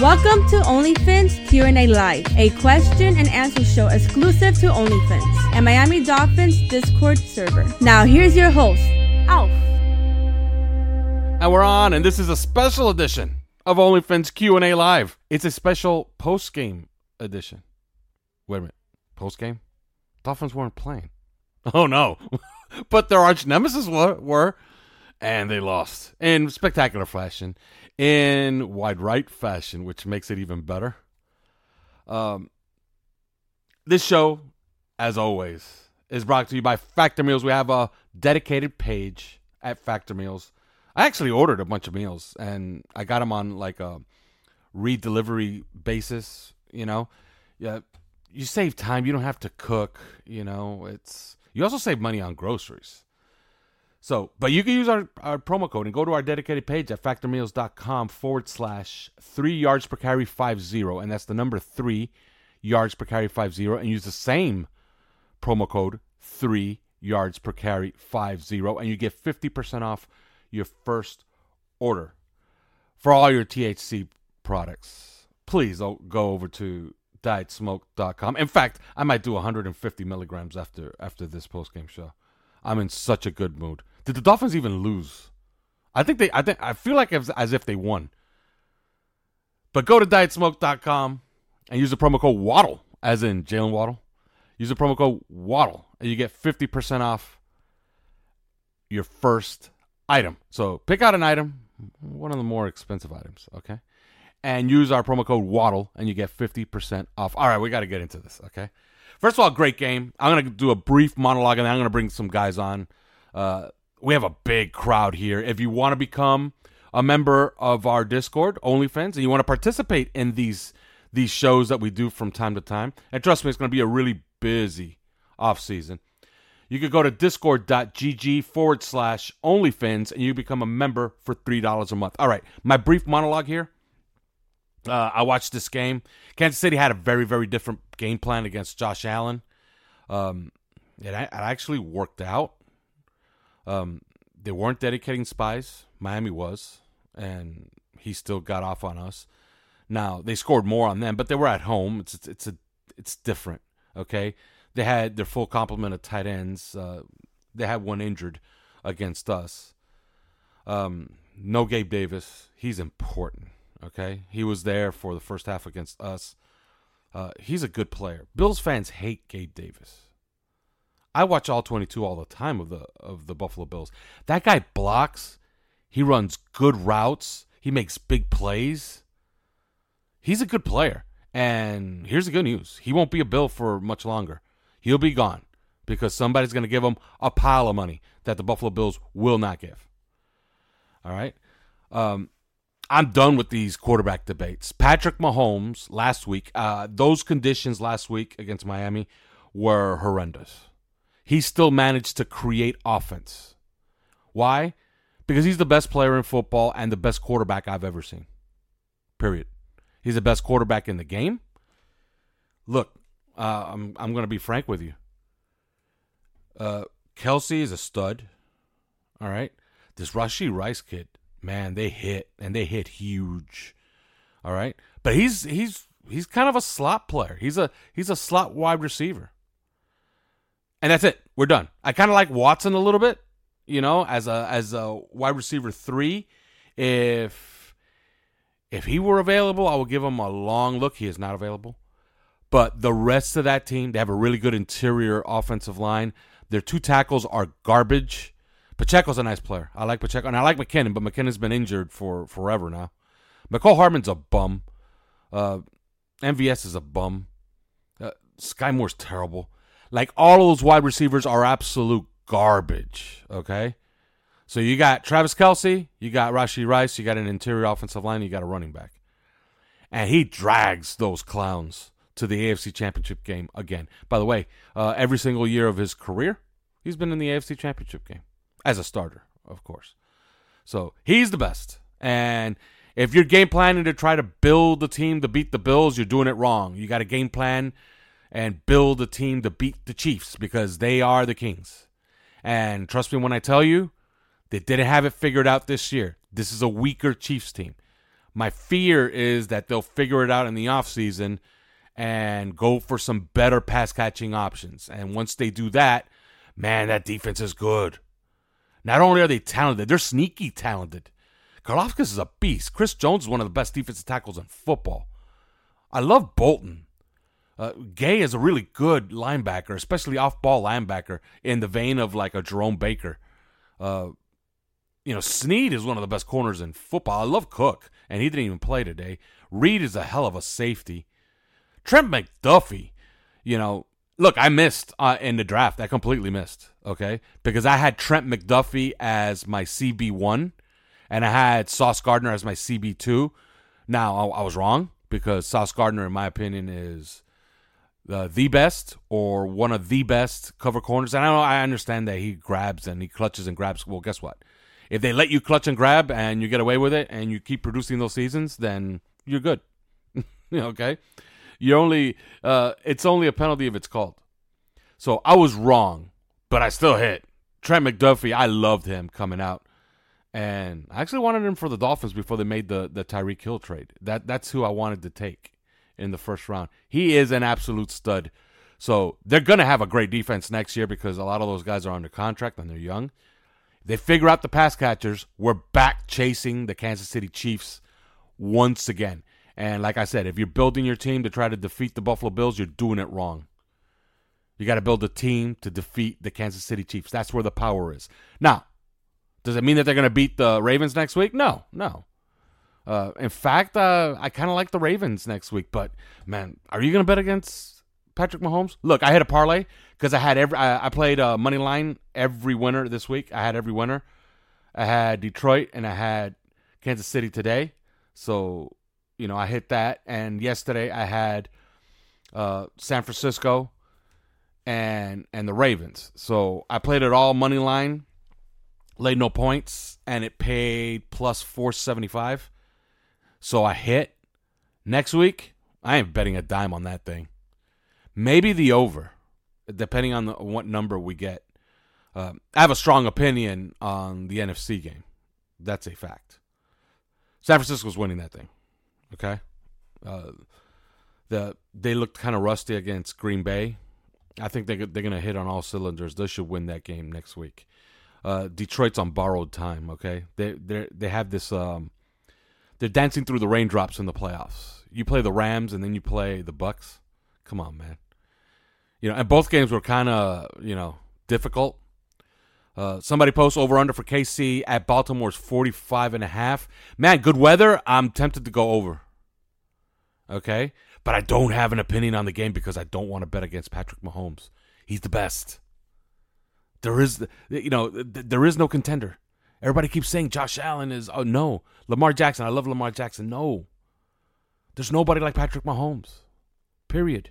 Welcome to OnlyFins Q&A Live, a question and answer show exclusive to OnlyFins and Miami Dolphins Discord server. Now here's your host, Alf. And we're on, and this is a special edition of OnlyFins Q&A Live. It's a special post-game edition. Wait a minute. Post-game? Dolphins weren't playing. Oh, no. but their arch nemesis were, were, and they lost in spectacular fashion in wide right fashion, which makes it even better. Um, this show, as always, is brought to you by Factor Meals. We have a dedicated page at Factor Meals. I actually ordered a bunch of meals and I got them on like a re-delivery basis. You know, yeah, you save time. You don't have to cook. You know, it's you also save money on groceries. So, but you can use our, our promo code and go to our dedicated page at factormeals.com forward slash three yards per carry five zero. And that's the number three yards per carry five zero. And use the same promo code three yards per carry five zero. And you get 50% off your first order for all your THC products. Please go over to dietsmoke.com. In fact, I might do 150 milligrams after after this post game show. I'm in such a good mood. Did the Dolphins even lose? I think they. I think I feel like as, as if they won. But go to dietsmoke.com and use the promo code Waddle, as in Jalen Waddle. Use the promo code Waddle, and you get fifty percent off your first item. So pick out an item, one of the more expensive items, okay? And use our promo code Waddle, and you get fifty percent off. All right, we got to get into this, okay? First of all, great game. I'm gonna do a brief monologue, and then I'm gonna bring some guys on. Uh, we have a big crowd here. If you want to become a member of our Discord, OnlyFins, and you want to participate in these these shows that we do from time to time, and trust me, it's going to be a really busy off season. You could go to discord.gg forward slash OnlyFins and you become a member for $3 a month. All right, my brief monologue here. Uh, I watched this game. Kansas City had a very, very different game plan against Josh Allen. Um, it, it actually worked out. Um, they weren't dedicating spies. Miami was, and he still got off on us. Now they scored more on them, but they were at home. It's it's, it's a it's different. Okay, they had their full complement of tight ends. Uh, they had one injured against us. Um, no Gabe Davis. He's important. Okay, he was there for the first half against us. Uh, he's a good player. Bills fans hate Gabe Davis. I watch all 22 all the time of the of the Buffalo Bills. That guy blocks. He runs good routes. He makes big plays. He's a good player. And here's the good news. He won't be a Bill for much longer. He'll be gone because somebody's going to give him a pile of money that the Buffalo Bills will not give. All right? Um, I'm done with these quarterback debates. Patrick Mahomes last week, uh, those conditions last week against Miami were horrendous he still managed to create offense. Why? Because he's the best player in football and the best quarterback I've ever seen. Period. He's the best quarterback in the game. Look, uh, I'm I'm going to be frank with you. Uh, Kelce is a stud. All right, this Rashee Rice kid, man, they hit and they hit huge. All right, but he's he's he's kind of a slot player. He's a he's a slot wide receiver and that's it. We're done. I kind of like Watson a little bit, you know, as a as a wide receiver three. If if he were available, I would give him a long look. He is not available. But the rest of that team, they have a really good interior offensive line. Their two tackles are garbage. Pacheco's a nice player. I like Pacheco, and I like McKinnon, but McKinnon's been injured for forever now. Mecole Hardman's a bum. Uh, MVS is a bum. Uh, Sky Moore's terrible. Like all those wide receivers are absolute garbage. Okay. So you got Travis Kelce, you got Rashee Rice, you got an interior offensive line, you got a running back. and he drags those clowns to the AFC Championship game again. By the way, uh, every single year of his career, he's been in the AFC Championship game as a starter, of course. So he's the best. And if you're game planning to try to build the team to beat the Bills, you're doing it wrong. You got a game plan and build a team to beat the Chiefs because they are the Kings. And trust me when I tell you, they didn't have it figured out this year. This is a weaker Chiefs team. My fear is that they'll figure it out in the offseason and go for some better pass catching options. And once they do that, man, that defense is good. Not only are they talented, they're sneaky talented. Karlaftis is a beast. Chris Jones is one of the best defensive tackles in football. I love Bolton. Uh, Gay is a really good linebacker, especially off-ball linebacker in the vein of like a Jerome Baker. Uh, you know, Sneed is one of the best corners in football. I love Cook, and he didn't even play today. Reid is a hell of a safety. Trent McDuffie, you know, look, I missed uh, in the draft. I completely missed, okay? Because I had Trent McDuffie as my CB1, and I had Sauce Gardner as my CB2. Now, I, I was wrong because Sauce Gardner, in my opinion, is uh, the best or one of the best cover corners. And I know I understand that he grabs and he clutches and grabs. Well, guess what? If they let you clutch and grab and you get away with it and you keep producing those seasons, then you're good. okay, you only uh, it's only a penalty if it's called. So I was wrong, but I still hit Trent McDuffie. I loved him coming out, and I actually wanted him for the Dolphins before they made the the Tyreek Hill trade. That that's who I wanted to take in the first round. He is an absolute stud. So they're going to have a great defense next year because a lot of those guys are under contract and they're young. They figure out the pass catchers. We're back chasing the Kansas City Chiefs once again. And like I said, if you're building your team to try to defeat the Buffalo Bills, you're doing it wrong. You got to build a team to defeat the Kansas City Chiefs. That's where the power is. Now, does it mean that they're going to beat the Ravens next week? No, no. Uh, in fact, uh, I kind of like the Ravens next week. But man, are you going to bet against Patrick Mahomes? Look, I had a parlay because I had every I, I played uh, money line every winner this week. I had every winner. I had Detroit and I had Kansas City today. So you know I hit that. And yesterday I had uh, San Francisco and and the Ravens. So I played it all money line, laid no points, and it paid plus four seventy five. So I hit. Next week, I ain't betting a dime on that thing. Maybe the over depending on the, what number we get. Uh, I have a strong opinion on the NFC game. That's a fact. San Francisco's winning that thing. Okay, uh, the they looked kind of rusty against Green Bay. I think they they're gonna hit on all cylinders. They should win that game next week. Uh, Detroit's on borrowed time. Okay, they they they have this. Um, they're dancing through the raindrops in the playoffs. You play the Rams and then you play the Bucks. Come on, man you know, and both games were kind of, you know, difficult. Uh, somebody posts over under for KC at Baltimore's 45 and a half. Man, good weather. I'm tempted to go over. Okay? But I don't have an opinion on the game because I don't want to bet against Patrick Mahomes. He's the best. There is, you know, there is no contender. Everybody keeps saying Josh Allen is, oh no. Lamar Jackson, I love Lamar Jackson. No. There's nobody like Patrick Mahomes. Period.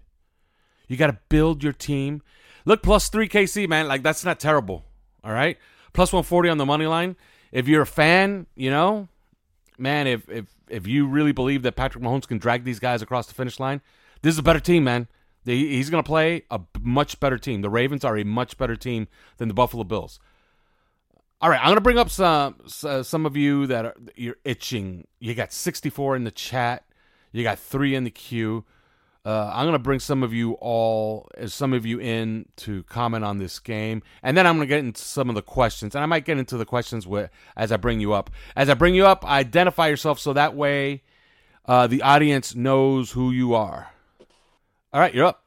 You got to build your team. Look, plus 3 KC, man. Like, that's not terrible. All right. Plus 140 on the money line. If you're a fan, you know, man, if, if, if you really believe that Patrick Mahomes can drag these guys across the finish line, this is a better team, man. He's going to play a much better team. The Ravens are a much better team than the Buffalo Bills. All right, I'm to bring up some some of you that are you're itching. You got 64 in the chat. You got three in the queue. Uh, I'm to bring some of you all, some of you in to comment on this game, and then I'm to get into some of the questions, and I might get into the questions with, as I bring you up. As I bring you up, identify yourself so that way uh, the audience knows who you are. All right, you're up.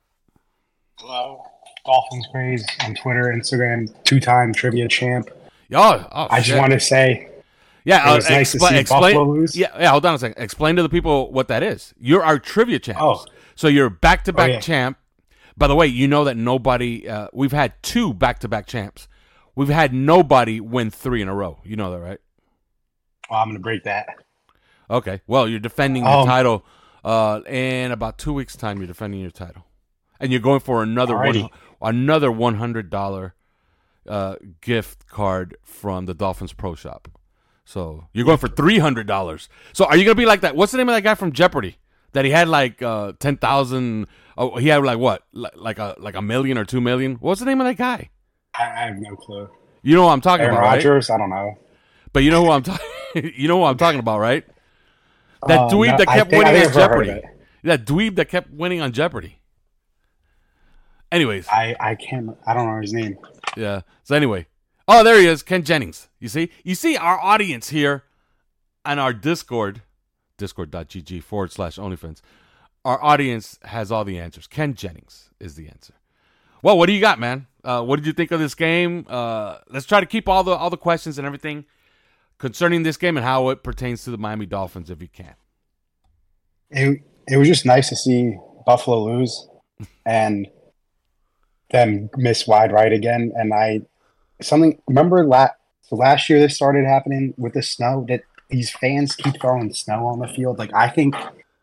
Hello, Dolphins Craze on Twitter, Instagram, two-time trivia champ. Oh, oh I just want to say yeah, it was uh, nice expl- to see explain, Buffalo lose. Yeah, yeah. Hold on a second. Explain to the people what that is. You're our trivia champs. Oh, so you're back to back champ. By the way, you know that nobody. Uh, we've had two back to back champs. We've had nobody win three in a row. You know that, right? Well, I'm going to break that. Okay. Well, you're defending the um, title Uh, in about two weeks' time, you're defending your title, and you're going for another one, another one hundred dollar uh, gift card from the Dolphins Pro Shop. So you're going for three hundred dollars. So are you gonna be like that? What's the name of that guy from Jeopardy? That he had like uh, ten thousand. Oh, he had like what? Like, like a like a million or two million. What's the name of that guy? I, I have no clue. You know what I'm talking Aaron about, right? Rodgers. I don't know. But you know who I'm talking. you know who I'm talking about, right? That Uh, dweeb no, that kept think- winning on I've heard of Jeopardy. That dweeb that kept winning on Jeopardy. Anyways, I I can't. I don't know his name. yeah. So anyway, oh, there he is, Ken Jennings. You see, you see our audience here and our Discord, discord.gg forward slash OnlyFins. Our audience has all the answers. Ken Jennings is the answer. Well, what do you got, man? Uh, what did you think of this game? Uh, let's try to keep all the all the questions and everything concerning this game and how it pertains to the Miami Dolphins, if you can. It it was just nice to see Buffalo lose and them miss wide right again. And I something remember la- so last year this started happening with the snow that these fans keep throwing snow on the field. Like I think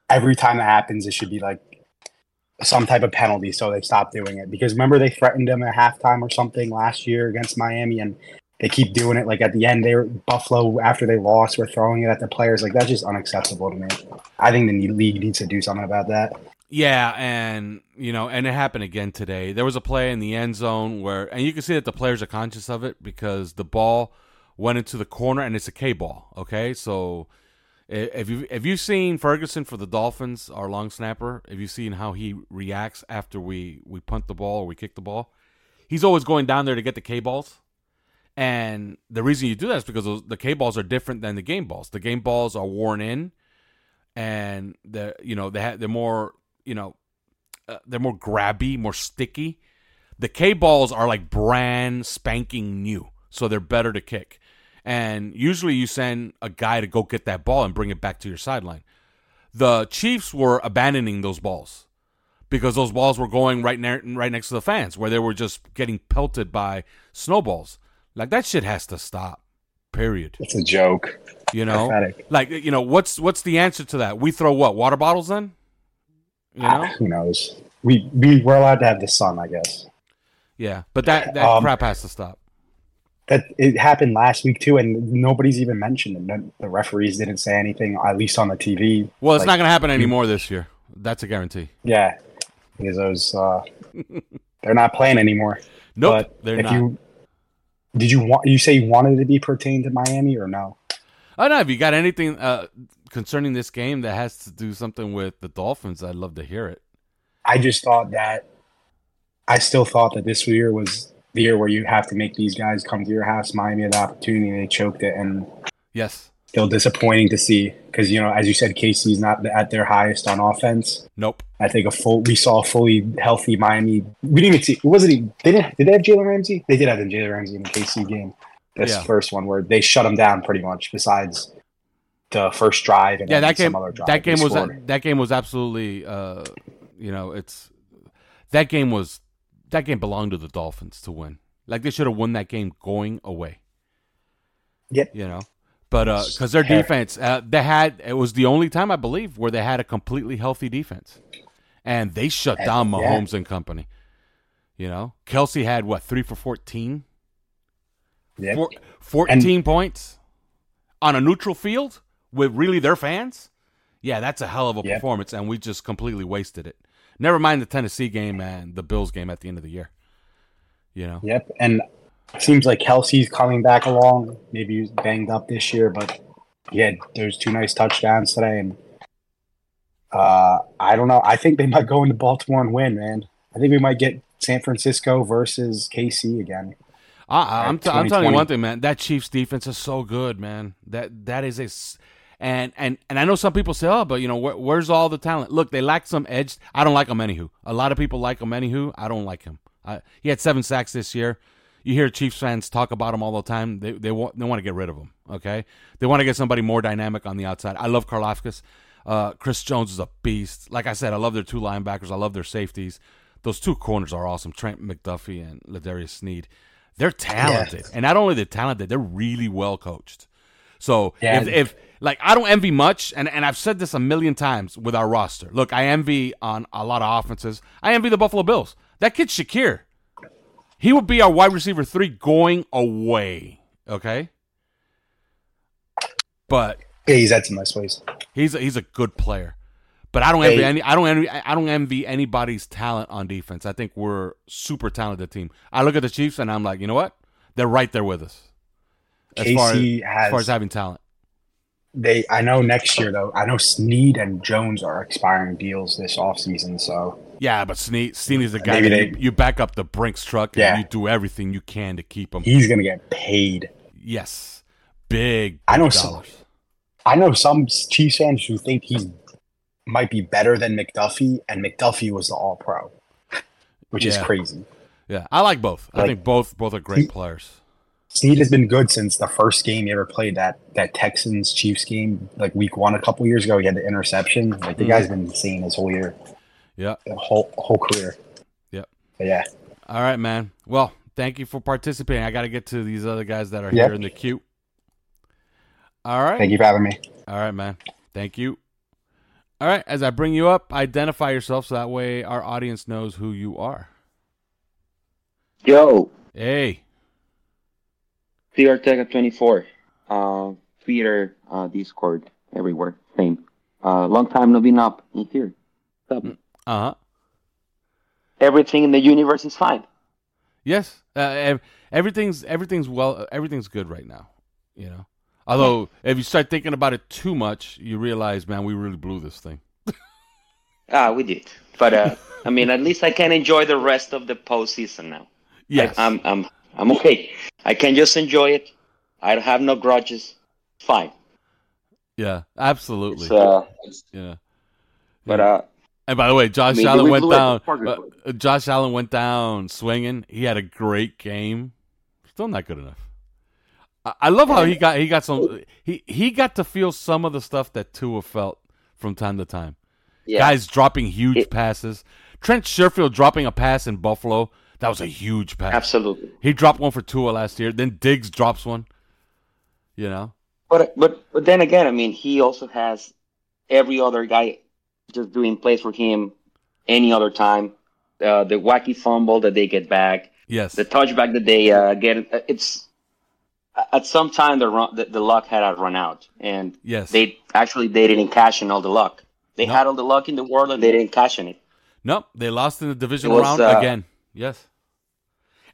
every time that happens, it should be like some type of penalty so they stop doing it. Because remember they threatened them at halftime or something last year against Miami and they keep doing it. Like at the end, they were Buffalo after they lost were throwing it at the players. Like that's just unacceptable to me. I think the league needs to do something about that. Yeah, and you know, and it happened again today. There was a play in the end zone where, and you can see that the players are conscious of it because the ball went into the corner, and it's a K ball. Okay, so if you if you've seen Ferguson for the Dolphins, our long snapper, if you've seen how he reacts after we we punt the ball or we kick the ball, he's always going down there to get the K balls. And the reason you do that is because the K balls are different than the game balls. The game balls are worn in, and the you know they ha- they're more you know uh, they're more grabby, more sticky. The K balls are like brand spanking new, so they're better to kick. And usually you send a guy to go get that ball and bring it back to your sideline. The Chiefs were abandoning those balls because those balls were going right near, right next to the fans, where they were just getting pelted by snowballs. Like that shit has to stop. Period. It's a joke. You know, Pathetic. like you know, what's what's the answer to that? We throw what water bottles in? You know, Ah, who knows? We we we're allowed to have the sun, I guess. yeah, but that that Um, crap has to stop. That it happened last week too, and nobody's even mentioned it. The referees didn't say anything, at least on the TV. Well, it's Like, not going to happen anymore this year. That's a guarantee. Yeah, because those uh, they're not playing anymore. Nope, but they're if not. you did you want you say you wanted to be pertained to Miami or no? I don't know if you got anything uh, concerning this game that has to do something with the Dolphins, I'd love to hear it. I just thought that I still thought that this year was the year where you have to make these guys come to your house. Miami had the opportunity, and they choked it, and Yes. still disappointing to see because you know, as you said, KC's not at their highest on offense. Nope. I think a full we saw a fully healthy Miami. We didn't even see. Was it? even- They didn't. Did they have Jalen Ramsey? They did have Jalen Ramsey in the KC game. This Yeah. first one where they shut him down pretty much. Besides the first drive and Yeah, that game. some other drive That game was scored. that game was absolutely. Uh, you know, it's that game was that game belonged to the Dolphins to win. Like they should have won that game going away. Yep. You know, but because their defense, uh, they had it was the only time I believe where they had a completely healthy defense, and they shut down yeah. Mahomes and company. You know, Kelce had what three for fourteen. Four, 14 points on a neutral field with really their fans. Yeah, that's a hell of a Yep. performance, and we just completely wasted it. Never mind the Tennessee game and the Bills game at the end of the year. You know, Yep, and it seems like Kelce's coming back along. Maybe he's banged up this year, but yeah, there's two nice touchdowns today, and uh, I don't know. I think they might go into Baltimore and win, man. I think we might get San Francisco versus KC again. I, I'm, Right, t- I'm telling you one thing, man. That Chiefs defense is so good, man. That that is a, and and and I know some people say, oh, but you know, where, where's all the talent? Look, they lack some edge. I don't like him anywho. A lot of people like him anywho. I don't like him. I, he had seven sacks this year. You hear Chiefs fans talk about him all the time. They they want they want to get rid of him. Okay, they want to get somebody more dynamic on the outside. I love Karlaftis. Uh, Chris Jones is a beast. Like I said, I love their two linebackers. I love their safeties. Those two corners are awesome. Trent McDuffie and L'Jarius Sneed. They're talented, and not only they're talented, they're really well coached. So Yeah. if, if like I don't envy much, and, and I've said this a million times with our roster. Look, I envy on a lot of offenses. I envy the Buffalo Bills. That kid Shakir, he would be our wide receiver three going away. Okay, but Yeah, he's had some nice plays. he's a, he's a good player. But I don't Hey. envy any. I don't envy. I don't envy anybody's talent on defense. I think we're super talented team. I look at the Chiefs and I'm like, you know what? They're right there with us. As far as, KC as far as having talent. they. I know next year though. I know Sneed and Jones are expiring deals this offseason, so Yeah, but Sneed, Sneed is the guy that they- you, you back up the Brinks truck and Yeah. you do everything you can to keep him. he's gonna get paid. yes, big. I know big some- I know some Chiefs fans who think he might be better than McDuffie, and McDuffie was the All Pro, which is crazy. Yeah, I like both. I think both both are great He- players. Sneed has been good since the first game he ever played that that Texans Chiefs game, like Week One a couple years ago. He had the interception. Like the Mhm. guy's been insane his whole year, Yeah. whole whole career. Yep. But yeah, All right, man. Well, thank you for participating. I got to get to these other guys that are Yep. here in the queue. All right. thank you for having me. All right, man. Thank you. All right, as I bring you up, identify yourself so that way our audience knows who you are. Yo, Hey. CRTech 24. Uh, Twitter, uh, Discord, everywhere. Same. Uh, long time no been up in here. What's up? Uh huh. Everything in the universe is fine. Yes. Uh, ev- everything's everything's well. Everything's good right now. You know. Although, if you start thinking about it too much, you realize, man, we really blew this thing. Ah, we did. But, uh, I mean, at least I can enjoy the rest of the postseason now. Yes. I, I'm, I'm, I'm okay. I can just enjoy it. I have no grudges. Fine. yeah. Absolutely. It's, uh, yeah. but, uh, And by the way, Josh I mean, Allen went down. Uh, Josh Allen went down swinging. He had a great game. Still not good enough. I, I love how he got he got some he he got to feel some of the stuff that Tua felt from time to time. yeah. Guys dropping huge It- passes. Trent Sherfield dropping a pass in Buffalo. That was a huge pass. Absolutely. He dropped one for Tua last year. Then Diggs drops one. You know. But but but then again, I mean, he also has every other guy just doing plays for him any other time. Uh, the wacky fumble that they get back, Yes. the touchback that they uh, get. It's at some time the run, the, the luck had to run out, and yes. they actually they didn't cash in all the luck. They No. had all the luck in the world, and they didn't cash in it. nope. They lost in the divisional It was, round uh, again. Yes.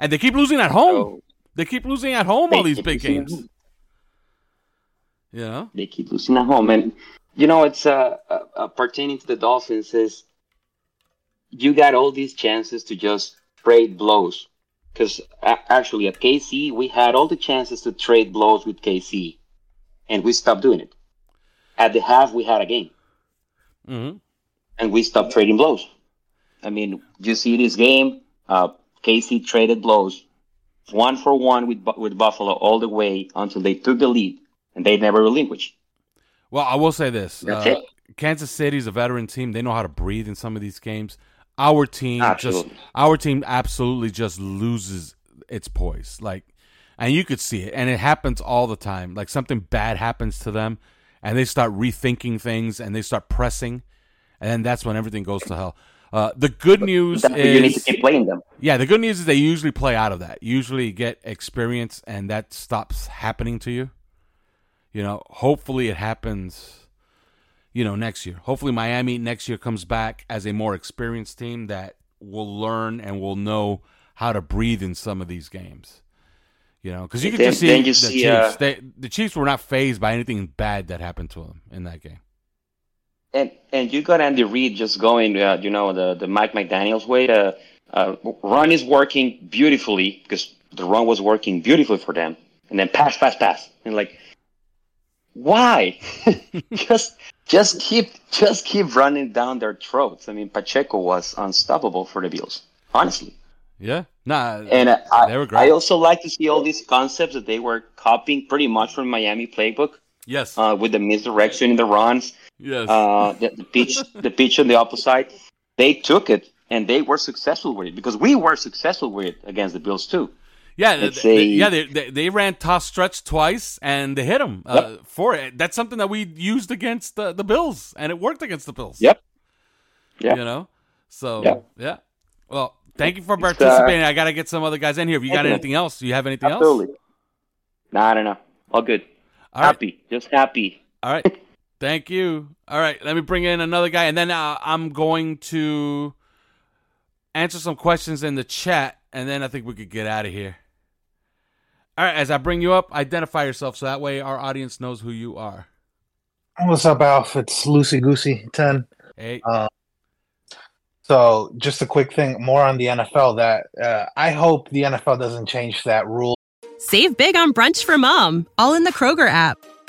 And they keep losing at home. So They keep losing at home all these big games. Yeah, they keep losing at home. And you know, it's uh, uh, uh, pertaining to the Dolphins is you got all these chances to just trade blows. Because actually, at KC, we had all the chances to trade blows with KC, and we stopped doing it. At the half, we had a game, hmm and we stopped trading blows. I mean, you see this game, uh, KC traded blows, one for one with with Buffalo all the way until they took the lead, and they never relinquished. Well, I will say this: uh. Kansas City's a veteran team. They know how to breathe in some of these games. Our team Absolutely. just our team absolutely just loses its poise. Like, and you could see it, and it happens all the time. Like something bad happens to them, and they start rethinking things, and they start pressing, and then that's when everything goes to hell. Uh, the good news That's why you need to is, keep playing them. yeah, the good news is they usually play out of that. Usually get experience, and that stops happening to you. You know, hopefully it happens. You know, next year. Hopefully Miami next year comes back as a more experienced team that will learn and will know how to breathe in some of these games. You know, because you can just see the you see, Chiefs. uh, they, the Chiefs were not phased by anything bad that happened to them in that game. And and you got Andy Reid just going, uh, you know, the the Mike McDaniel's way. To, uh, run is working beautifully because the run was working beautifully for them, and then pass, pass, pass, and like, why? just just keep just keep running down their throats. I mean, Pacheco was unstoppable for the Bills, honestly. Yeah, nah, And uh, I, they were great. I also like to see all these concepts that they were copying pretty much from Miami playbook yes, uh, with the misdirection in the runs yes, uh, the, the pitch, the pitch on the opposite. They took it and they were successful with it because we were successful with it against the Bills too. Yeah, they, they- yeah, they, they they ran toss stretch twice and they hit him uh, for it. That's something that we used against the, the Bills, and it worked against the Bills. Yep. Yeah. You know, so Yeah. yeah. Well, thank you for uh, participating. I got to get some other guys in here. If you got anything else, do you have anything else? Absolutely. Nah, I don't know. All good. All right. happy. Just happy. All right. Thank you. All right. Let me bring in another guy, and then uh, I'm going to answer some questions in the chat, and then I think we could get out of here. All right. As I bring you up, identify yourself so that way our audience knows who you are. What's up, Alf? It's Lucy Goosey 10. Hey. Uh, so, just a quick thing more on the NFL that uh, I hope the NFL doesn't change that rule. Save big on brunch for mom, all in the Kroger app.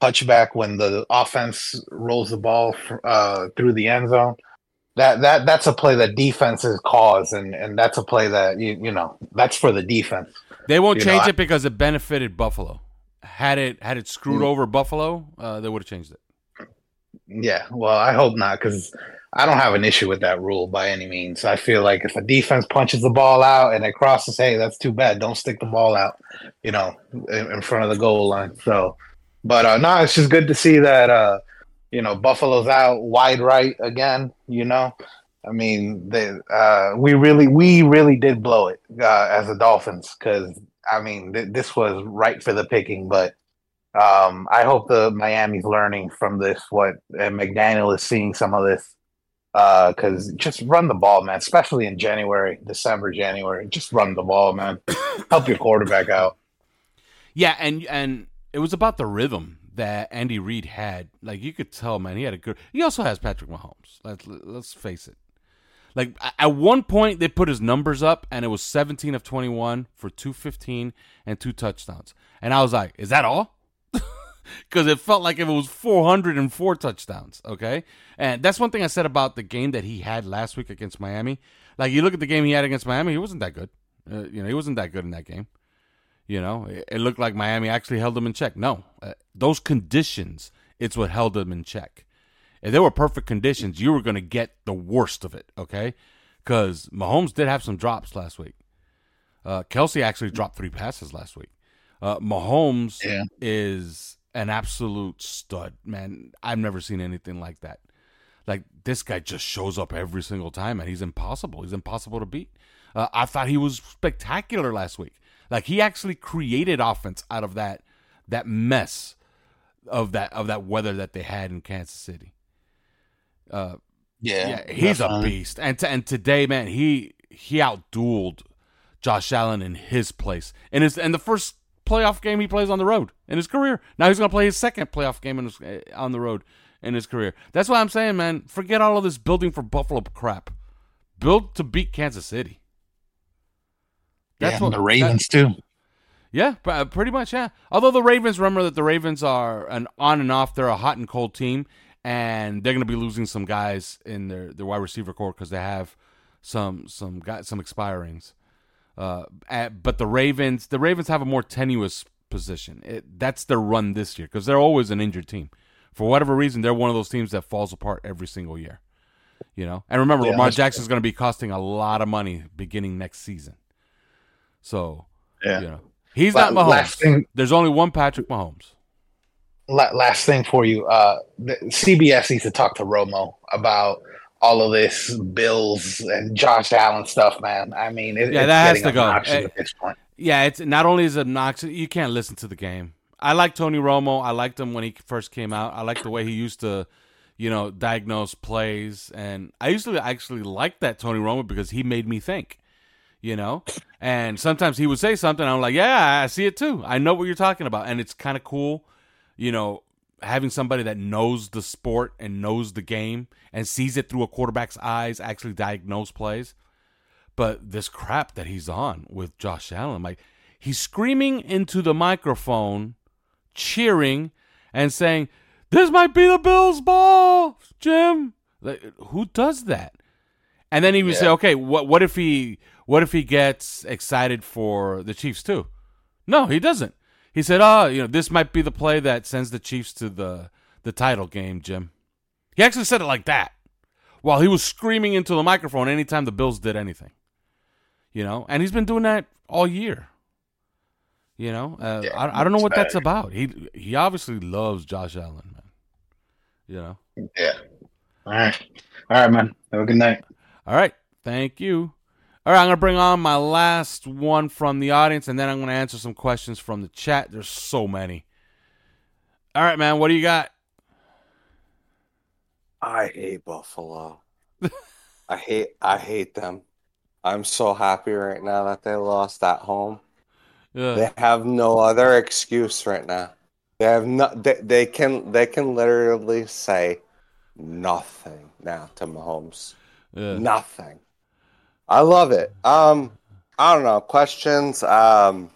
touchback when the offense rolls the ball uh, through the end zone. That that that's a play that defenses cause, and and that's a play that you you know that's for the defense. They won't you know, change I- it because it benefited Buffalo. Had it had it screwed Mm. over Buffalo, uh, they would have changed it. Yeah, well, I hope not because I don't have an issue with that rule by any means. I feel like if a defense punches the ball out and it crosses, hey, that's too bad. Don't stick the ball out, you know, in, in front of the goal line. So, but uh, no, it's just good to see that uh, you know Buffalo's out wide right again. You know, I mean, they uh, we really we really did blow it uh, as the Dolphins because I mean th- this was right for the picking, but um, I hope the Miami's learning from this. What and McDaniel is seeing some of this because just run the ball, man. Especially in January, December, January, just run the ball, man. Help your quarterback out. Yeah, and and it was about the rhythm that Andy Reid had. Like you could tell, man, he had a good. He also has Patrick Mahomes. Let's let's face it. Like at one point, they put his numbers up, and it was 17 of 21 for 215 and two touchdowns. And I was like, "Is that all?" Because it felt like if it was 404 touchdowns. Okay, and that's one thing I said about the game that he had last week against Miami. Like you look at the game he had against Miami, he wasn't that good. Uh, you know, he wasn't that good in that game. You know, it, it looked like Miami actually held them in check. No, uh, those conditions, it's what held them in check. If they were perfect conditions, you were going to get the worst of it, okay? Because Mahomes did have some drops last week. Uh, Kelce actually dropped three passes last week. Uh, Mahomes Yeah. is an absolute stud, man. I've never seen anything like that. Like this guy just shows up every single time, and he's impossible. He's impossible to beat. Uh, I thought he was spectacular last week. Like he actually created offense out of that that mess of that of that weather that they had in Kansas City. Uh, yeah, he's a beast. And t- and today, man, he he outdueled Josh Allen in his place. And his and the first playoff game he plays on the road in his career. Now he's going to play his second playoff game in his, eh, on the road in his career. That's why I'm saying, man, forget all of this building for Buffalo crap. Build to beat Kansas City. Yeah, and the Ravens too. Yeah, uh, pretty much. Yeah. Although the Ravens, remember that the Ravens are an on and off. They're a hot and cold team, and they're going to be losing some guys in their, their wide receiver core because they have some some guys some expirings. Uh, at, but the Ravens, the Ravens have a more tenuous position. It, that's their run this year because they're always an injured team. For whatever reason, they're one of those teams that falls apart every single year. You know, and remember, Yeah, Lamar that's- Jackson is going to be costing a lot of money beginning next season. So Yeah. you know, he's La- not Mahomes. last thing- There's only one Patrick Mahomes. La- last thing for you, uh, the CBS needs to talk to Romo about all of this Bills and Josh Allen stuff, man. I mean, it, Yeah, it's that has to go. at this point. Yeah, it's not only is it obnoxious, you can't listen to the game. I like Tony Romo. I liked him when he first came out. I like the way he used to, you know, diagnose plays, and I used to actually like that Tony Romo because he made me think. You know, and sometimes he would say something. I'm like, yeah, I see it too. I know what you're talking about, and it's kind of cool. You know, having somebody that knows the sport and knows the game and sees it through a quarterback's eyes actually diagnose plays. But this crap that he's on with Josh Allen, like He's screaming into the microphone, cheering and saying, "This might be the Bills' ball, Jim." Like, who does that? And then he would say, "Okay, what what if he what if he gets excited for the Chiefs too?" No, he doesn't. He said, "Oh, you know, this might be the play that sends the Chiefs to the the title game, Jim." He actually said it like that while he was screaming into the microphone anytime the Bills did anything. You know, and he's been doing that all year. You know, uh, Yeah, I, I don't know what that's about. He he obviously loves Josh Allen, man. You know. Yeah. All right. All right, man. Have a good night. All right, thank you. All right, I'm gonna bring on my last one from the audience, and then I'm gonna answer some questions from the chat. There's so many. All right, man, what do you got? I hate Buffalo. I hate I hate them. I'm so happy right now that they lost at home. Yeah. They have no other excuse right now. They have no they, they can they can literally say nothing now to Mahomes. Yeah. Nothing. I love it. Um I don't know. Questions. Um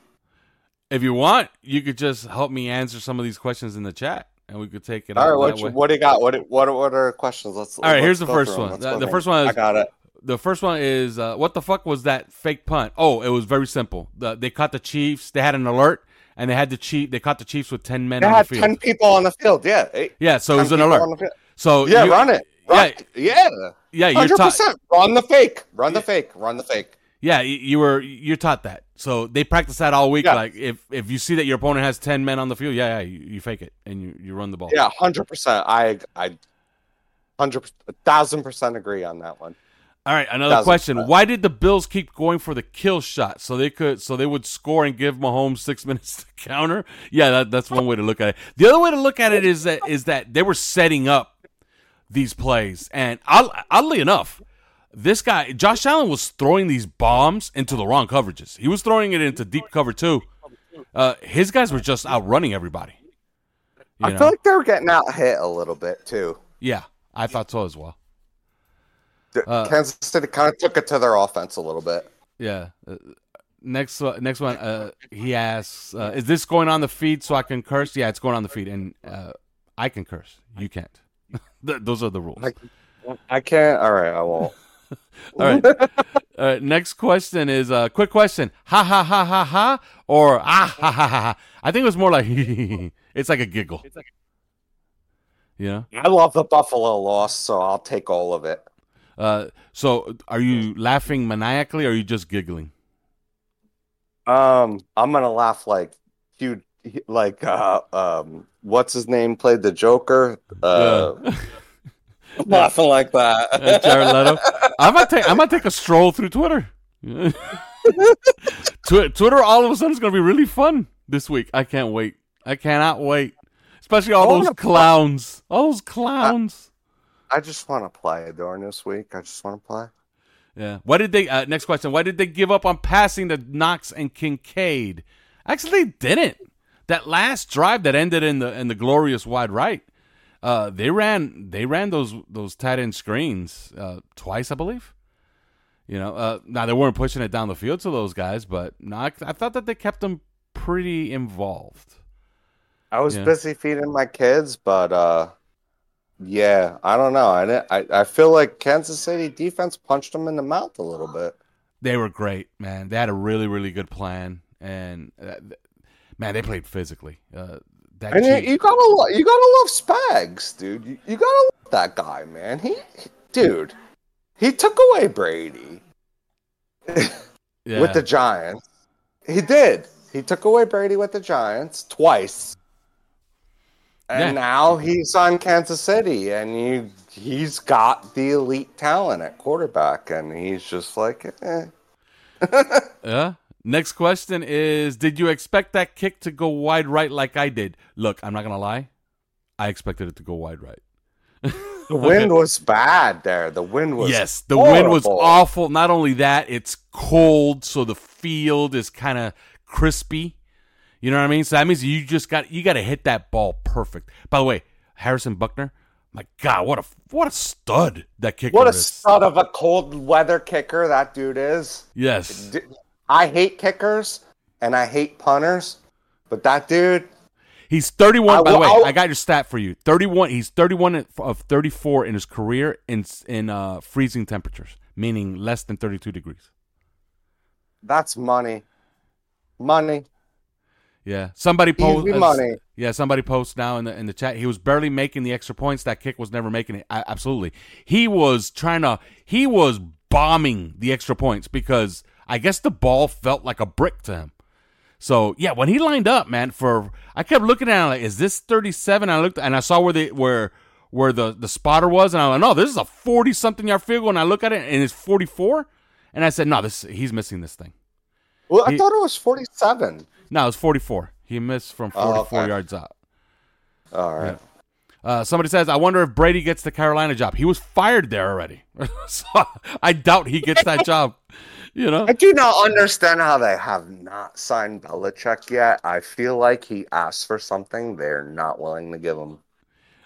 If you want, you could just help me answer some of these questions in the chat, and we could take it. all right, what you, what do you got? What what what are questions? Let's All right, let's here's the first one. The- the first one I got it. The first one is uh, what the fuck was that fake punt? Oh, it was very simple. The, they caught the Chiefs. They had an alert, and they had the chief. They caught the Chiefs with ten men They on had the field. ten people on the field. Yeah. Eight- yeah, so it was an alert. on the field. So Yeah, you- run it. Run, yeah. Yeah, you're Hundred taught. percent. Run the fake. Run the fake. Run the fake. Yeah, you were you're taught that. So they practice that all week. Yeah. Like if if you see that your opponent has ten men on the field, yeah, yeah, you, you fake it and you, you run the ball. Yeah, hundred percent. I I hundred thousand percent agree on that one. All right, another question. percent. Why did the Bills keep going for the kill shot so they could so they would score and give Mahomes six minutes to counter? Yeah, that, that's one way to look at it. The other way to look at it is that is that they were setting up these plays, and oddly enough, this guy Josh Allen was throwing these bombs into the wrong coverages. He was throwing it into deep cover too. Uh, his guys were just outrunning everybody. I know? feel like they were getting out hit a little bit too. yeah, I thought so as well. Uh, Kansas City kind of took it to their offense a little bit. Yeah. Uh, next, uh, next one. Uh, he asks, uh, "Is this going on the feed so I can curse?" Yeah, it's going on the feed, and uh, I can curse. You can't. Th- those are the rules. I- I can't. All right, I won't. All right. All right. Next question is a uh, quick question. Ha ha ha ha ha or ah ha ha ha ha. I think it was more like it's like a giggle. Yeah. I love the Buffalo loss, so I'll take all of it. Uh, so are you laughing maniacally or are you just giggling? Um, I'm gonna laugh like huge, like uh, um, what's his name played the Joker? Uh, Yeah. I'm laughing like that. Uh, Jared Leto. I might take I might take a stroll through Twitter. Twi- Twitter all of a sudden is going to be really fun this week. I can't wait. I cannot wait. Especially all those wanna- clowns. All those clowns. I just want to play during this week. I just want to play. Yeah. Why did they? Uh, next question. Why did they give up on passing to Knox and Kincaid? Actually, they didn't. That last drive that ended in the in the glorious wide right. Uh, they ran they ran those those tight end screens uh, twice, I believe. You know, uh, now they weren't pushing it down the field to those guys, but no, I, I thought that they kept them pretty involved. I was Yeah. busy feeding my kids, but uh, yeah, I don't know. I, I I feel like Kansas City defense punched them in the mouth a little bit. They were great, man. They had a really really good plan, and uh, man, they played physically. Uh, that And you, you gotta lo- you gotta love Spags, dude. You, you gotta love that guy, man. He, dude, he took away Brady yeah. with the Giants. He did. He took away Brady with the Giants twice. And Yeah. now he's on Kansas City, and you, he's got the elite talent at quarterback, and he's just like, eh. Yeah. Next question is Did you expect that kick to go wide right like I did? Look, I'm not going to lie. I expected it to go wide right. The wind was bad there. The wind was yes, the wind was awful. Not only that, it's cold, so the field is kind of crispy. You know what I mean? So that means you just got you got to hit that ball perfect. By the way, Harrison Butker, my God, what a what a stud that kicker What a is. stud of a cold weather kicker that dude is. Yes, I hate kickers, and I hate punters, but that dude, He's 31. I by the way, I'll- I got your stat for you. 31. He's 31 of 34 in his career in in uh, freezing temperatures, meaning less than 32 degrees. that's money. Money. Yeah. Somebody post. Money. Yeah. Somebody posts now in the in the chat. He was barely making the extra points. That kick was never making it. A- absolutely. He was trying to. He was bombing the extra points because I guess the ball felt like a brick to him. So yeah, when he lined up, man, for I kept looking at him like, is this 37? I looked and I saw where the where where the the spotter was, and I was like, no, this is a 40 something yard field goal. And I look at it and it's 44, and I said, no, this he's missing this thing. Well, I He- thought it was 47. No, it's 44. He missed from 44 Oh, okay. yards out. All right. Uh, somebody says, I wonder if Brady gets the Carolina job. He was fired there already. so I doubt he gets that job. You know? I do not understand how they have not signed Belichick yet. I feel like he asked for something they're not willing to give him.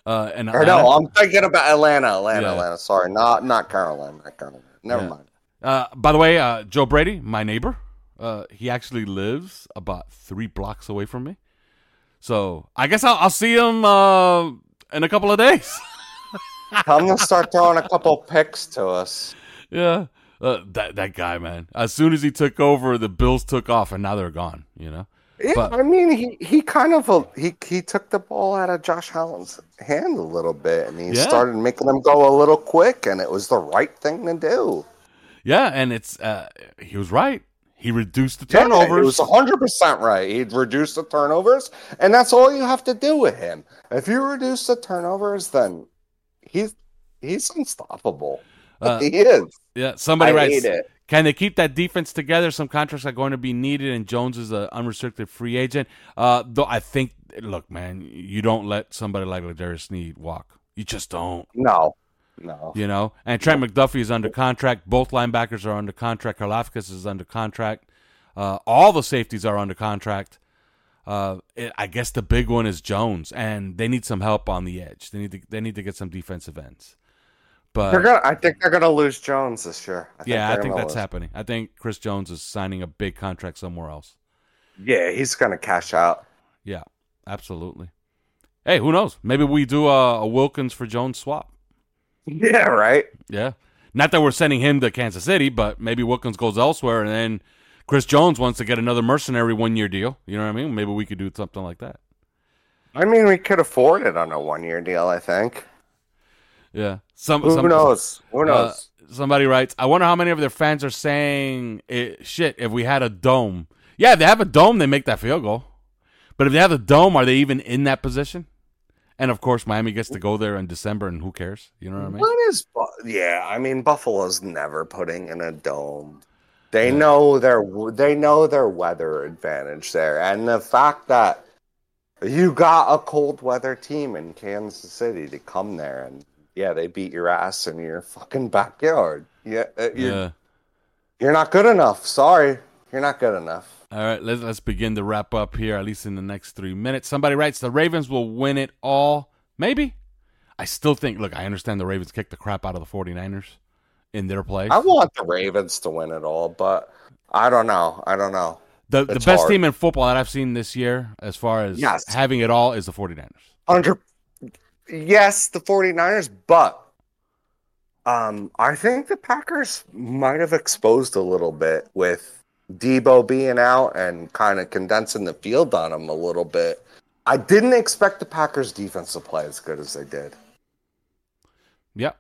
Uh, and Or no, I'm thinking about Atlanta, Atlanta, Yeah. Atlanta. Sorry, not not Carolina, not Carolina. Never Yeah. mind. Uh, by the way, uh, Joe Brady, my neighbor, uh, he actually lives about three blocks away from me. So I guess I'll, I'll see him uh, in a couple of days. Tell him to start throwing a couple picks to us. yeah, uh, that that guy, man. As soon as he took over, the Bills took off, and now they're gone. You know. Yeah, But- I mean, he, he kind of uh, he he took the ball out of Josh Allen's hand a little bit, and he Yeah. started making them go a little quick, and it was the right thing to do. Yeah, and it's uh, he was right. He reduced the Yeah, turnovers. it was hundred percent right. He reduced the turnovers, and that's all you have to do with him. If you reduce the turnovers, then he's he's unstoppable. Uh, he is. Yeah, somebody I writes. Can they keep that defense together? Some contracts are going to be needed, and Jones is an unrestricted free agent. Uh, though I think, look, man, you don't let somebody like L'Jarius Sneed walk. You just don't. No, no. You know. And Trent McDuffie is under contract. Both linebackers are under contract. Karlaftis is under contract. Uh, all the safeties are under contract. Uh, it, I guess the big one is Jones, and they need some help on the edge. They need to they need to get some defensive ends. But They're gonna. I think they're gonna lose Jones this year. I yeah, I think that's lose. happening. I think Chris Jones is signing a big contract somewhere else. Yeah, he's gonna cash out. Yeah, absolutely. Hey, who knows? Maybe we do a, a Wilkins for Jones swap. Yeah, right. Yeah. Not that we're sending him to Kansas City, but maybe Wilkins goes elsewhere and then Chris Jones wants to get another mercenary one year deal. You know what I mean? Maybe we could do something like that. I mean, we could afford it on a one-year deal. I think. Yeah. Some, Who some- knows? Who uh, knows? somebody writes, I wonder how many of their fans are saying, eh, shit, if we had a dome. Yeah, if they have a dome, they make that field goal. But if they have a dome, are they even in that position? And of course, Miami gets to go there in December, and who cares? You know what I mean? What is? Yeah, I mean, Buffalo's never putting in a dome. They know their they know their weather advantage there, and the fact that you got a cold weather team in Kansas City to come there, and yeah, they beat your ass in your fucking backyard. Yeah, uh, you're, Yeah. you're not good enough. Sorry, you're not good enough. All right, let's let's begin to wrap up here, at least in the next three minutes. Somebody writes the Ravens will win it all. Maybe. I still think look, I understand the Ravens kicked the crap out of the 49ers in their play. I want the Ravens to win it all, but I don't know. I don't know. the the best hard. team in football that I've seen this year, as far as Yes. having it all, is the 49ers. Under yes, the 49ers, but um I think the Packers might have exposed a little bit with Debo being out and kind of condensing the field on him a little bit. I didn't expect the Packers defense to play as good as they did. Yep.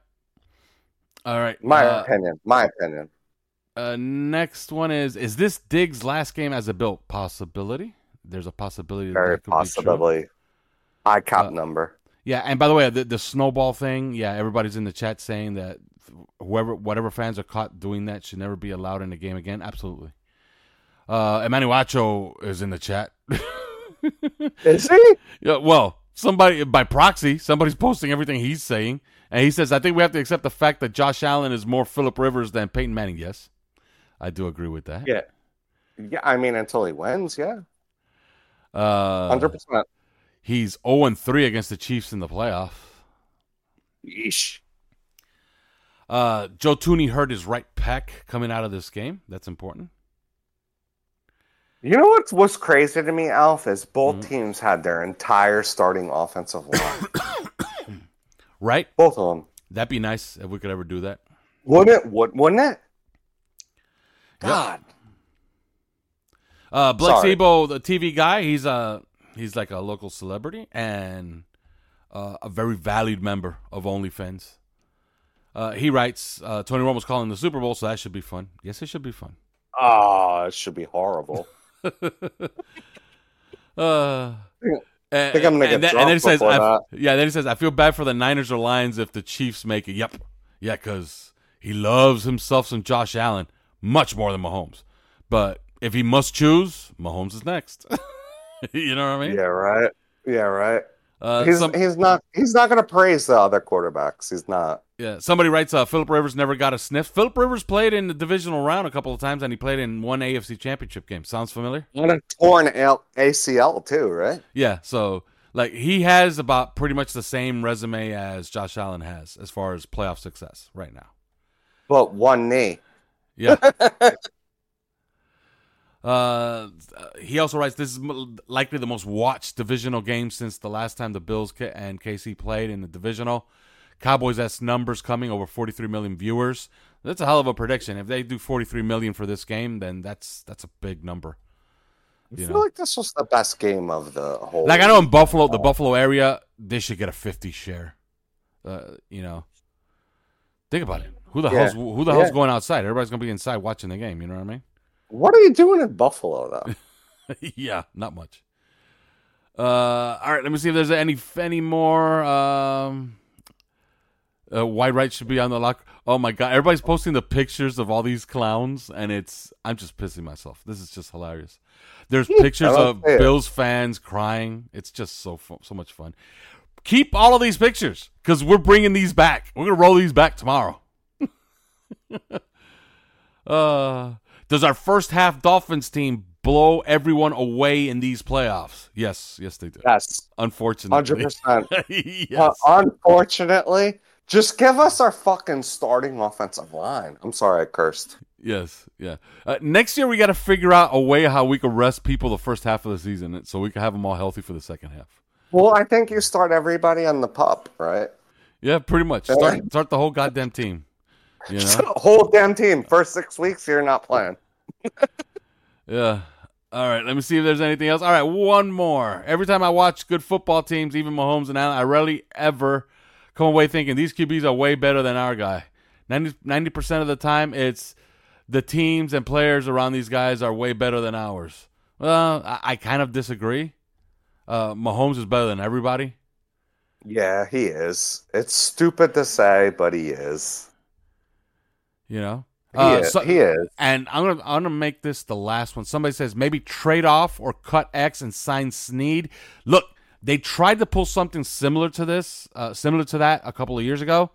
All right. My uh, opinion. My opinion. uh, next one is is this Diggs' last game as a built possibility? There's a possibility. Very that could be true. possibly. High cap Uh, number. Yeah, and by the way, the, the snowball thing, yeah, everybody's in the chat saying that whoever, whatever fans are caught doing that should never be allowed in the game again. Absolutely. Uh, Emmanuel Acho is in the chat. Is he? yeah, well, somebody by proxy, somebody's posting everything he's saying, and he says, "I think we have to accept the fact that Josh Allen is more Philip Rivers than Peyton Manning." Yes, I do agree with that. Yeah. Yeah, I mean until he wins, yeah. uh, Hundred percent. he's zero and three against the Chiefs in the playoff. Yeesh. Uh, Joe Thuney hurt his right pec coming out of this game. That's important. You know what's was crazy to me, Alf, is both Mm-hmm. teams had their entire starting offensive line. Right? both of them. That'd be nice if we could ever do that. Wouldn't it? Would, wouldn't it? God. Uh, Blake Sorry. Sebo, the TV guy, he's a he's like a local celebrity and uh, a very valued member of OnlyFins. Uh, he writes, uh, Tony Romo's calling the Super Bowl, so that should be fun. Yes, it should be fun. Oh, it should be horrible. Uh, I think I'm gonna get and, drunk and then he says, I, that. "Yeah." Then he says, "I feel bad for the Niners or Lions if the Chiefs make it." Yep, yeah, because he loves himself some Josh Allen much more than Mahomes. But if he must choose, Mahomes is next. you know what I mean? yeah, right. Yeah, right. Uh, he's some- he's not he's not going to praise the other quarterbacks. He's not. Yeah, somebody writes, uh, Philip Rivers never got a sniff. Philip Rivers played in the divisional round a couple of times, and he played in one AFC championship game. Sounds familiar? On a torn L- ACL too, right? Yeah, so like he has about pretty much the same resume as Josh Allen has as far as playoff success right now. But one knee. Yeah. Uh, he also writes this is likely the most watched divisional game since the last time the Bills and KC played in the divisional. Cowboys S numbers coming over 43 million viewers. That's a hell of a prediction. If they do 43 million for this game, then that's that's a big number. I You feel know, like this was the best game of the whole. like I know in Buffalo, the Buffalo area, they should get a 50 share. Uh, you know, think about it. Who the Yeah. hell's who the hell's going outside? Everybody's gonna be inside watching the game. You know what I mean? What are you doing in Buffalo though? yeah, not much. Uh, all right, let me see if there's any any more. Um, uh, wide right should be on the lock. Oh my god, everybody's posting the pictures of all these clowns, and it's I'm just pissing myself. This is just hilarious. There's pictures of it. Bills fans crying. It's just so fu- so much fun. Keep all of these pictures because we're bringing these back. We're gonna roll these back tomorrow. uh, does our first half Dolphins team blow everyone away in these playoffs? Yes, yes they do. Yes, Unfortunately, hundred percent. yes. Unfortunately, just give us our fucking starting offensive line. I'm sorry, I cursed. Yes, yeah. Uh, next year we got to figure out a way how we can rest people the first half of the season, so we can have them all healthy for the second half. Well, I think you start everybody on the pup, right? Yeah, pretty much. Start start the whole goddamn team. You know? Whole damn team. First six weeks, you're not playing. Yeah. All right. Let me see if there's anything else. All right. One more. Every time I watch good football teams, even Mahomes and Allen, I rarely ever come away thinking these QBs are way better than our guy. 90 percent of the time, it's the teams and players around these guys are way better than ours. Well, I, I kind of disagree. Uh, Mahomes is better than everybody. Yeah, he is. It's stupid to say, but he is. You know. He, Uh, is. so- he is. And I'm gonna I'm gonna make this the last one. Somebody says maybe trade off or cut X and sign Sneed. Look, they tried to pull something similar to this, uh, similar to that a couple of years ago.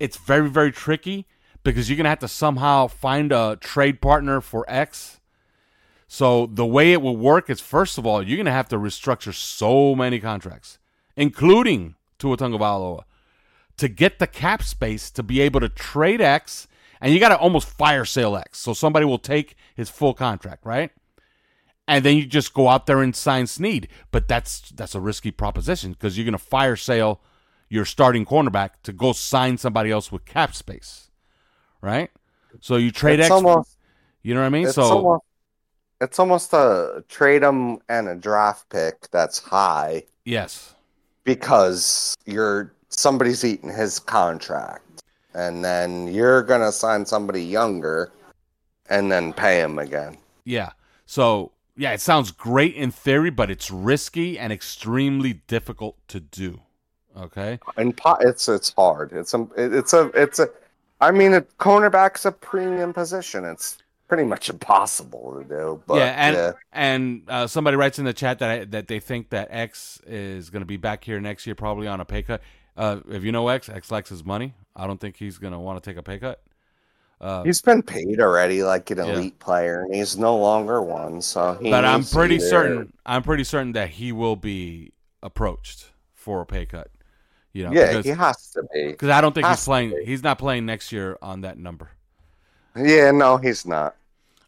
It's very very tricky because you're gonna have to somehow find a trade partner for X. So the way it will work is first of all you're gonna have to restructure so many contracts, including Tua Tagovailoa, to get the cap space to be able to trade X and you got to almost fire sale X. So somebody will take his full contract, right? And then you just go out there and sign Sneed. But that's that's a risky proposition because you're going to fire sale your starting cornerback to go sign somebody else with cap space, right? So you trade It's X. almost, you know what I mean? it's so almost, it's almost a trade him and a draft pick that's high yes, because you're somebody's eating his contract, and then you're gonna sign somebody younger, and then pay him again. yeah. So yeah, it sounds great in theory, but it's risky and extremely difficult to do. Okay. And po- it's it's hard. It's a it's a it's a. I mean, a cornerback's a premium position. It's pretty much impossible to do. But yeah, and yeah. and uh, somebody writes in the chat that I, that they think that X is going to be back here next year, probably on a pay cut. Uh, if you know X, X likes his money. I don't think he's going to want to take a pay cut. Uh, He's been paid already, like an Yeah. elite player, and he's no longer one. So, he but I'm pretty certain. I'm pretty certain that he will be approached for a pay cut. You know, Yeah, because, he has to be. because I don't think has he's playing. He's not playing next year on that number. Yeah, no, he's not.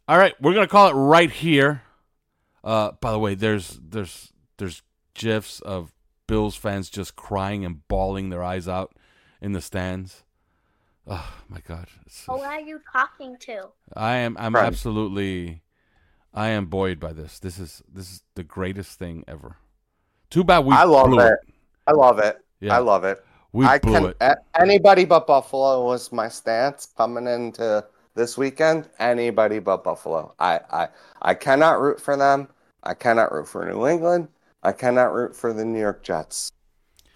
All right, we're gonna call it right here. Uh, by the way, there's there's there's gifs of Bills fans just crying and bawling their eyes out in the stands. Oh my God! It's- Who are you talking to? I am I'm Right. absolutely I am buoyed by this. This is this is the greatest thing ever. Too bad we I love blew it. I love it. Yeah. I love it. We I blew can. it. a- Anybody but Buffalo was my stance coming into this weekend. Anybody but Buffalo. I, I, I cannot root for them. I cannot root for New England. I cannot root for the New York Jets.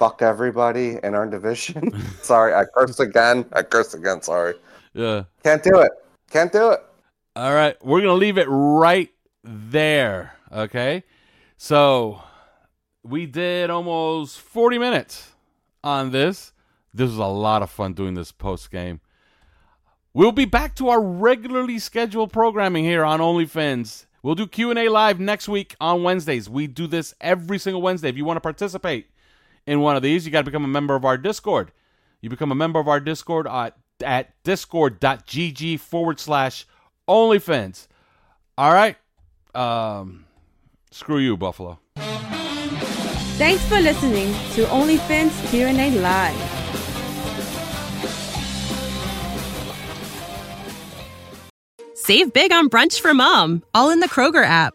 Fuck everybody in our division. sorry, I cursed again. I cursed again. Sorry. Yeah. Can't do it. Can't do it. All right, we're gonna leave it right there. Okay, so we did almost forty minutes on this. This was a lot of fun doing this post game. We'll be back to our regularly scheduled programming here on OnlyFins. We'll do Q and A live next week on Wednesdays. We do this every single Wednesday. If you want to participate in one of these, you got to become a member of our Discord. You become a member of our Discord at, at discord.gg forward slash OnlyFins. All right. Um, screw you, Buffalo. Thanks for listening to OnlyFins Q&A Live. Save big on brunch for mom, all in the Kroger app.